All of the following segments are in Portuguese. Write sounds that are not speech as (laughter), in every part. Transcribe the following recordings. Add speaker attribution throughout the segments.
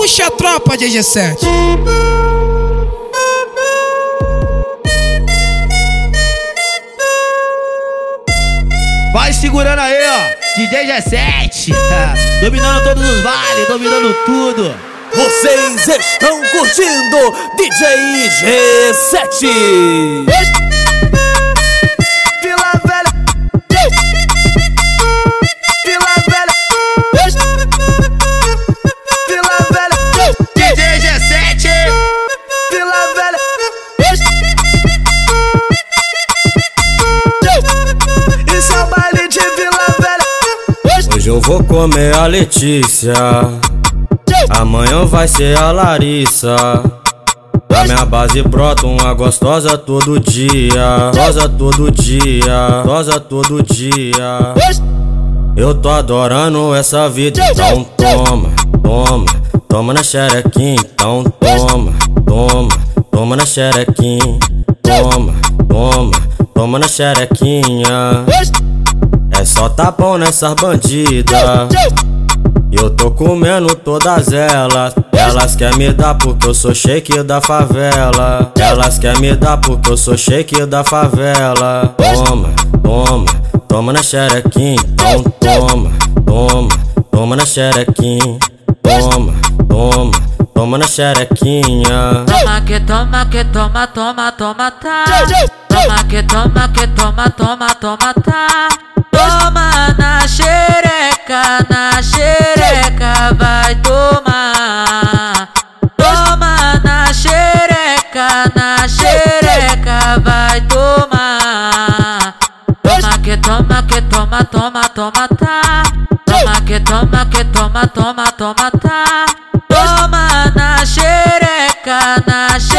Speaker 1: Puxa a tropa de G7.
Speaker 2: Vai segurando aí, ó. DJ G7. (laughs) dominando todos os vales, dominando tudo.
Speaker 3: Vocês estão curtindo DJ G7.
Speaker 4: Hoje eu vou comer a Letícia. Amanhã vai ser a Larissa. Da minha base brota uma gostosa todo dia. Gostosa todo dia. Gostosa todo dia. Eu tô adorando essa vida, então toma, toma, toma na xerequinha, então toma, toma, toma na xerequinha, toma, toma, toma na xerequinha. Só tapão nessas bandidas. Eu tô comendo todas elas. Elas querem me dar porque eu sou shake da favela. Elas querem me dar porque eu sou shake da favela. Toma, toma, toma na xerequinha. Então toma, toma, toma na xerequinha. Toma, toma, toma na xerequinha.
Speaker 5: Toma que toma que toma, toma, toma, tá. Toma que toma que toma, toma, toma, tá. Toma na xereca, na xereca, vai tomar. Toma na xereca, na xereca, vai tomar. Toma que toma que toma, toma, toma, tá. Toma que toma que toma, toma, toma, tá. Toma na xereca, na xereca,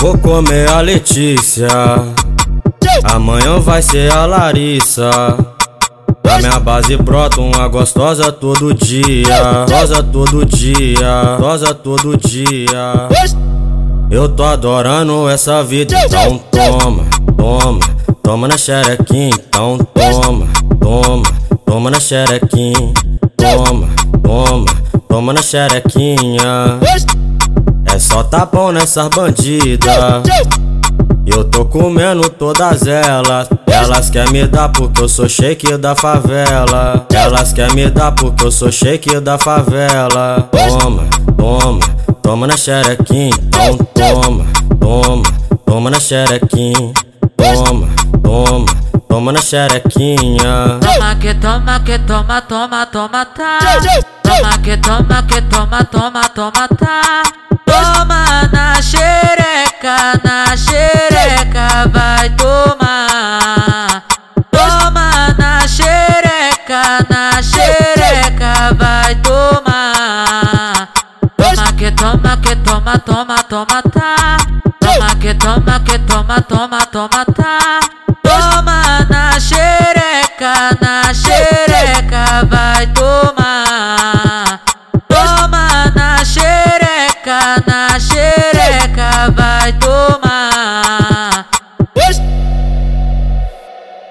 Speaker 4: vou comer a Letícia. Amanhã vai ser a Larissa. Da minha base brota uma gostosa todo dia. Gostosa todo dia. Gostosa todo dia. Eu tô adorando essa vida, então toma, toma, toma na xerequinha, então toma, toma, toma na xerequinha, toma, toma, toma na xerequinha. Só tapão nessas bandidas. Eu tô comendo todas elas. Elas querem me dar porque eu sou shake da favela. Elas querem me dar porque eu sou shake da favela. Toma, toma, toma na xerequinha. Então toma, toma, toma na xerequinha. Toma, toma, toma na xerequinha.
Speaker 5: Toma que toma que toma, toma, toma, tá. Toma que toma que toma, toma, toma, tá. Toma na xereca, na xereca, vai tomar. Toma na xereca, na xereca, vai tomar. Toma que toma que toma, toma, toma, tá. Toma que toma que toma, toma, toma, alto